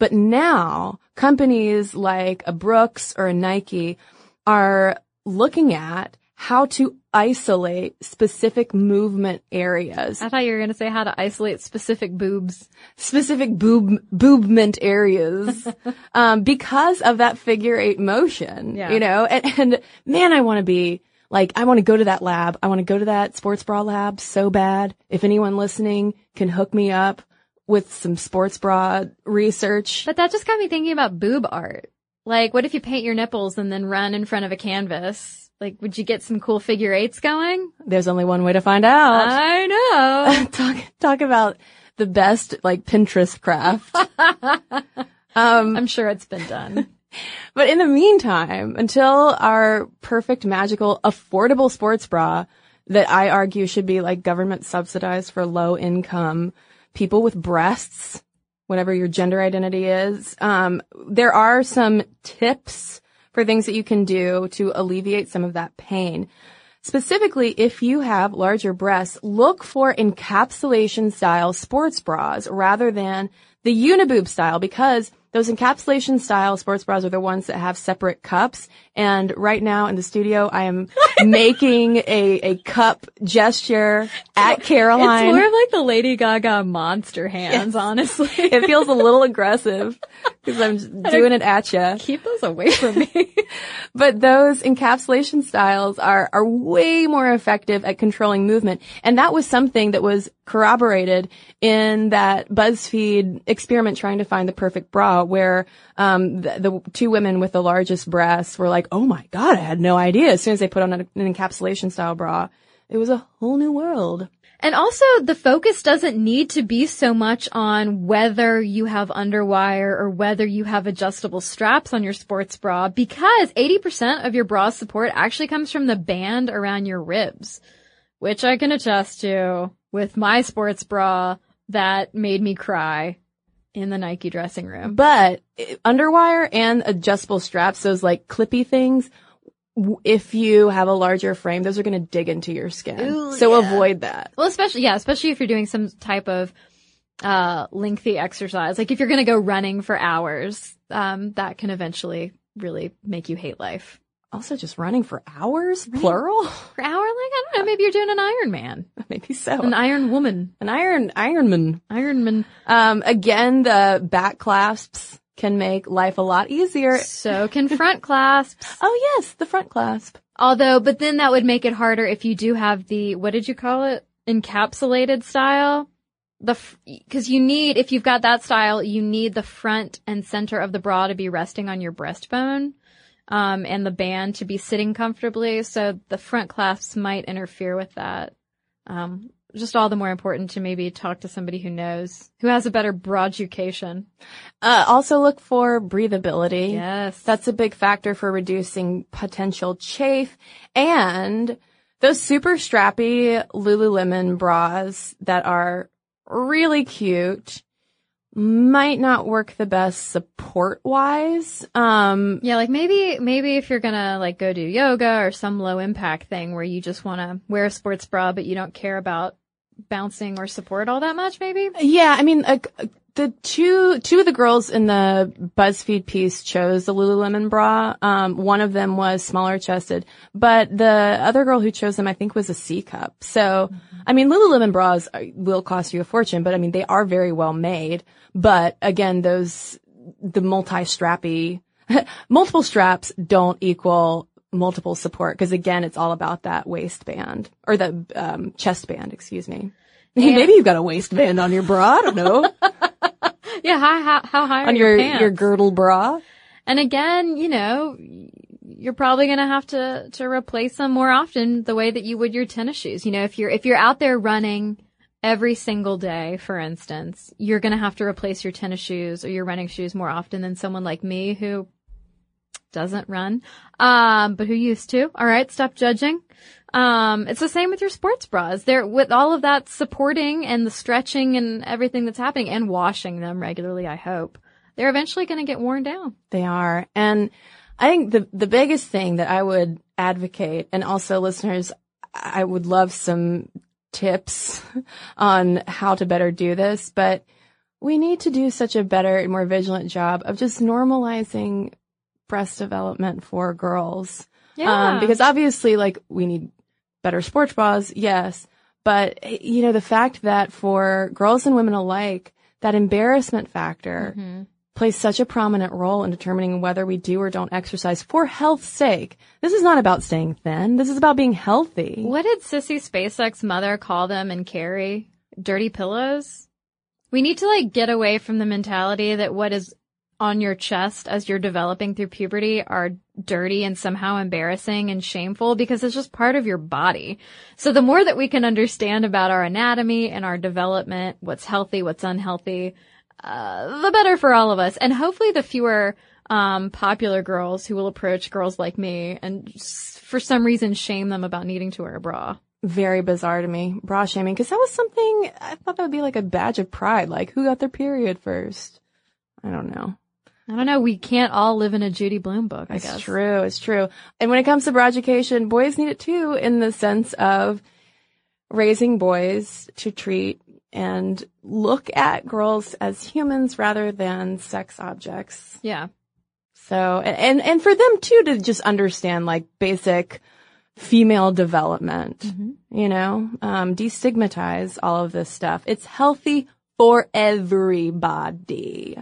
But now companies like a Brooks or a Nike are looking at how to isolate specific movement areas I thought you were going to say how to isolate specific boobs. specific boob boobment areas um, because of that figure eight motion. Yeah. You know, and, and man, I want to be like I want to go to that lab. I want to go to that sports bra lab so bad. If anyone listening can hook me up with some sports bra research, But that just got me thinking about boob art. Like, what if you paint your nipples and then run in front of a canvas? Like, would you get some cool figure eights going? there's only one way to find out. I know. talk talk about the best like Pinterest craft. um, I'm sure it's been done. But in the meantime, until our perfect, magical, affordable sports bra that I argue should be like government subsidized for low income people with breasts, whatever your gender identity is, um, there are some tips for things that you can do to alleviate some of that pain. Specifically, if you have larger breasts, look for encapsulation style sports bras rather than the uniboob style because those encapsulation style sports bras are the ones that have separate cups. And right now in the studio, I am making a, a cup gesture at Caroline. It's more of like the Lady Gaga monster hands, honestly. it feels a little aggressive because I'm doing it at you. Keep those away from me. But those encapsulation styles are, are way more effective at controlling movement. And that was something that was corroborated in that BuzzFeed experiment trying to find the perfect bra where, um, the, the two women with the largest breasts were like, oh my God, I had no idea. As soon as they put on an, an encapsulation style bra, it was a whole new world. and also, the focus doesn't need to be so much on whether you have underwire or whether you have adjustable straps on your sports bra because 80% of your bra support actually comes from the band around your ribs, which I can attest to with my sports bra that made me cry in the Nike dressing room. But underwire and adjustable straps, those like clippy things, if you have a larger frame, those are going to dig into your skin. Ooh, so yeah. avoid that. Well, especially, yeah, especially if you're doing some type of, uh, lengthy exercise. Like if you're going to go running for hours, um, that can eventually really make you hate life. Also, just running for hours, plural. For hour, like, I don't know, maybe you're doing an Iron Man, Maybe so. an Iron Woman, An iron, Ironman. Ironman. Um, again, the back clasps can make life a lot easier. So can front clasps. Oh yes, the front clasp. Although, but then that would make it harder if you do have the, what did you call it? Encapsulated style. The, cause you need, if you've got that style, you need the front and center of the bra to be resting on your breastbone. Um, and the band to be sitting comfortably. So the front clasps might interfere with that. Um, just all the more important to maybe talk to somebody who knows, who has a better bra education. Uh, also look for breathability. Yes. That's a big factor for reducing potential chafe and those super strappy Lululemon bras that are really cute might not work the best support wise. Um, Yeah, like maybe maybe if you're gonna like go do yoga or some low impact thing where you just want to wear a sports bra but you don't care about bouncing or support all that much, maybe. yeah, I mean, like, the two, two of the girls in the BuzzFeed piece chose the Lululemon bra. Um, one of them was smaller chested, but the other girl who chose them, I think was a C cup. So, I mean, Lululemon bras will cost you a fortune, but I mean, they are very well made. But again, those, the multi-strappy, multiple straps don't equal multiple support because again, it's all about that waistband or the um, chest band, excuse me. Maybe you've got a waistband on your bra. I don't know. Yeah, how how, how high on are your your, your girdle bra. And again, you know, you're probably going to have to to replace them more often the way that you would your tennis shoes. You know, if you're if you're out there running every single day, for instance, you're going to have to replace your tennis shoes or your running shoes more often than someone like me who doesn't run, um, but who used to. All right, stop judging. Um, it's the same with your sports bras. There, with all of that supporting and the stretching and everything that's happening and washing them regularly, I hope they're eventually going to get worn down. They are. And I think the, the biggest thing that I would advocate and also listeners, I would love some tips on how to better do this, but we need to do such a better and more vigilant job of just normalizing breast development for girls. Um, because obviously, like, we need better sports bras, yes. But, you know, the fact that for girls and women alike, that embarrassment factor Mm-hmm. plays such a prominent role in determining whether we do or don't exercise for health's sake. This is not about staying thin. This is about being healthy. What did Sissy Spacek's mother call them and Carrie? Dirty pillows? We need to like get away from the mentality that what is on your chest as you're developing through puberty are dirty and somehow embarrassing and shameful because it's just part of your body. So the more that we can understand about our anatomy and our development, what's healthy, what's unhealthy, uh, the better for all of us. And hopefully the fewer um, popular girls who will approach girls like me and for some reason shame them about needing to wear a bra. Very bizarre to me. Bra shaming. Cause that was something, I thought that would be like a badge of pride. Like, who got their period first? I don't know. I don't know. We can't all live in a Judy Blume book, I It's guess. true. It's true. And when it comes to bra education, boys need it too in the sense of raising boys to treat and look at girls as humans rather than sex objects. Yeah. So, and, and for them too to just understand like basic female development, you know, um, destigmatize all of this stuff. It's healthy for everybody.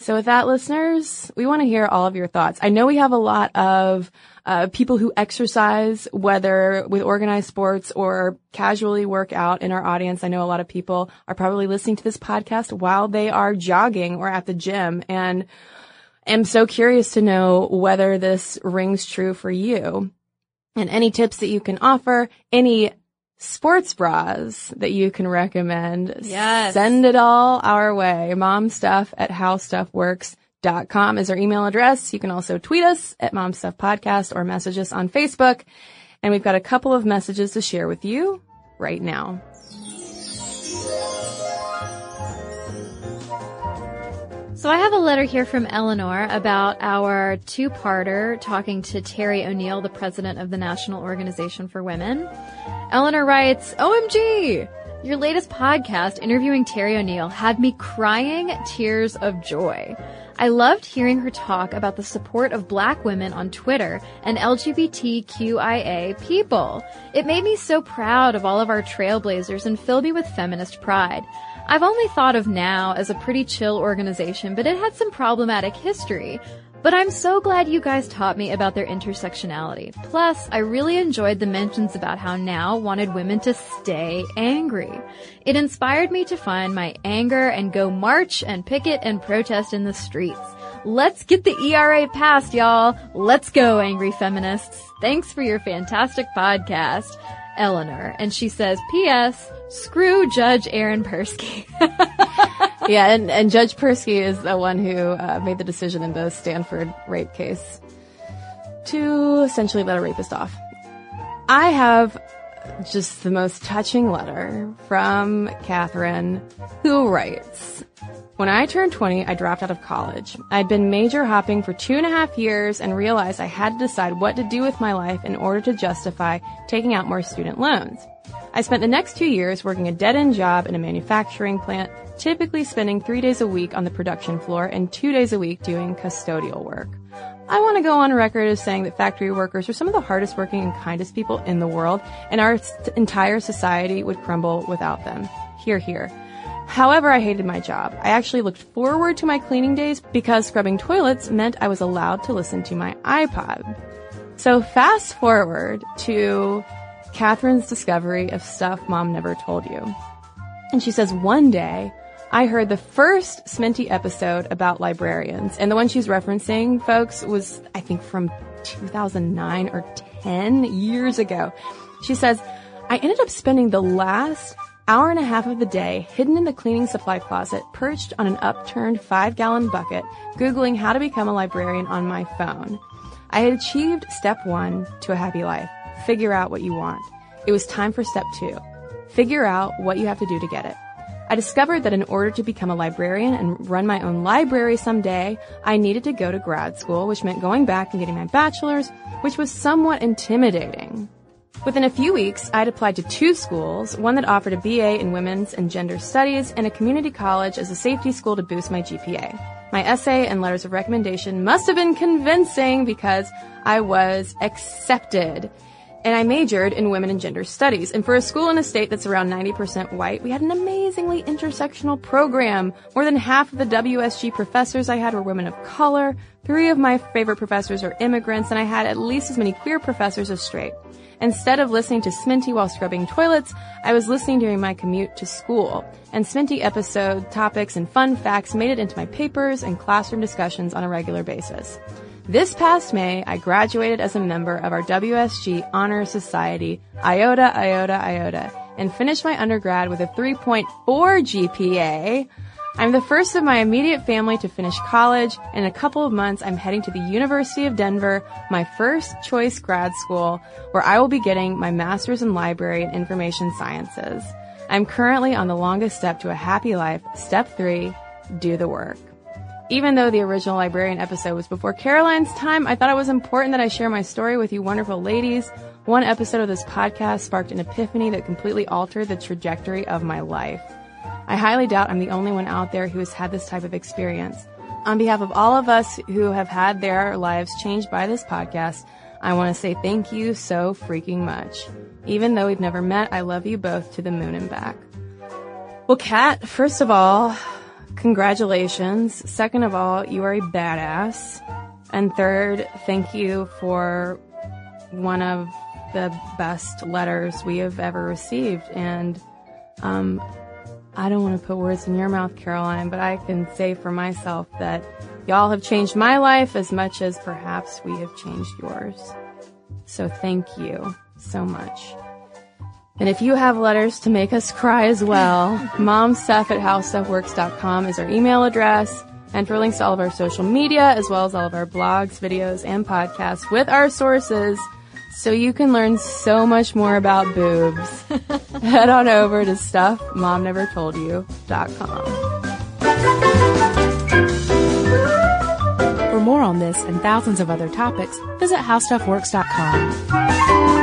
So with that, listeners, we want to hear all of your thoughts. I know we have a lot of uh, people who exercise, whether with organized sports or casually work out in our audience. I know a lot of people are probably listening to this podcast while they are jogging or at the gym and am so curious to know whether this rings true for you and any tips that you can offer, any sports bras that you can recommend. Yes. Send it all our way. Momstuff at howstuffworks.com is our email address. You can also tweet us at momstuffpodcast or message us on Facebook. And we've got a couple of messages to share with you right now. So I have a letter here from Eleanor about our two-parter talking to Terry O'Neill, the president of the National Organization for Women. Eleanor writes, OMG! Your latest podcast interviewing Terry O'Neill had me crying tears of joy. I loved hearing her talk about the support of black women on Twitter and LGBTQIA people. It made me so proud of all of our trailblazers and filled me with feminist pride. I've only thought of NOW as a pretty chill organization, but it had some problematic history. But I'm so glad you guys taught me about their intersectionality. Plus, I really enjoyed the mentions about how NOW wanted women to stay angry. It inspired me to find my anger and go march and picket and protest in the streets. Let's get the ERA passed, y'all. Let's go, angry feminists. Thanks for your fantastic podcast, Eleanor. And she says, P.S. Screw Judge Aaron Persky. yeah, and, and Judge Persky is the one who uh, made the decision in the Stanford rape case to essentially let a rapist off. I have just the most touching letter from Catherine, who writes, when I turned 20, I dropped out of college. I'd been major hopping for two and a half years and realized I had to decide what to do with my life in order to justify taking out more student loans. I spent the next two years working a dead-end job in a manufacturing plant, typically spending three days a week on the production floor and two days a week doing custodial work. I want to go on record as saying that factory workers are some of the hardest working and kindest people in the world, and our entire society would crumble without them. Here, here. However, I hated my job. I actually looked forward to my cleaning days because scrubbing toilets meant I was allowed to listen to my iPod. So fast forward to Catherine's discovery of stuff mom never told you. And she says, one day, I heard the first Sminty episode about librarians. And the one she's referencing, folks, was, I think, from 2009 or 10 years ago. She says, I ended up spending the last hour and a half of the day hidden in the cleaning supply closet, perched on an upturned five gallon bucket, Googling how to become a librarian on my phone. I had achieved step one to a happy life. Figure out what you want. It was time for step two. Figure out what you have to do to get it. I discovered that in order to become a librarian and run my own library someday, I needed to go to grad school, which meant going back and getting my bachelor's, which was somewhat intimidating. Within a few weeks, I'd applied to two schools, one that offered a BA in women's and gender studies and a community college as a safety school to boost my GPA. My essay and letters of recommendation must have been convincing because I was accepted and I majored in women and gender studies. And for a school in a state that's around 90% white, we had an amazingly intersectional program. More than half of the WSG professors I had were women of color. Three of my favorite professors are immigrants, and I had at least as many queer professors as straight. Instead of listening to Sminty while scrubbing toilets, I was listening during my commute to school. And Sminty episode topics and fun facts made it into my papers and classroom discussions on a regular basis. This past May, I graduated as a member of our WSG Honor Society, IOTA, IOTA, IOTA, and finished my undergrad with a 3.4 GPA. I'm the first of my immediate family to finish college. In a couple of months, I'm heading to the University of Denver, my first choice grad school, where I will be getting my master's in library and information sciences. I'm currently on the longest step to a happy life, step three, do the work. Even though the original librarian episode was before Caroline's time, I thought it was important that I share my story with you wonderful ladies. One episode of this podcast sparked an epiphany that completely altered the trajectory of my life. I highly doubt I'm the only one out there who has had this type of experience. On behalf of all of us who have had their lives changed by this podcast, I want to say thank you so freaking much. Even though we've never met, I love you both to the moon and back. Well, Kat, first of all, congratulations. Second of all, you are a badass. And third, thank you for one of the best letters we have ever received. And um, I don't want to put words in your mouth, Caroline, but I can say for myself that y'all have changed my life as much as perhaps we have changed yours. So thank you so much. And if you have letters to make us cry as well, momstuff at howstuffworks.com is our email address. And for links to all of our social media, as well as all of our blogs, videos, and podcasts with our sources, so you can learn so much more about boobs, head on over to stuffmomnevertoldyou.com. For more on this and thousands of other topics, visit howstuffworks.com.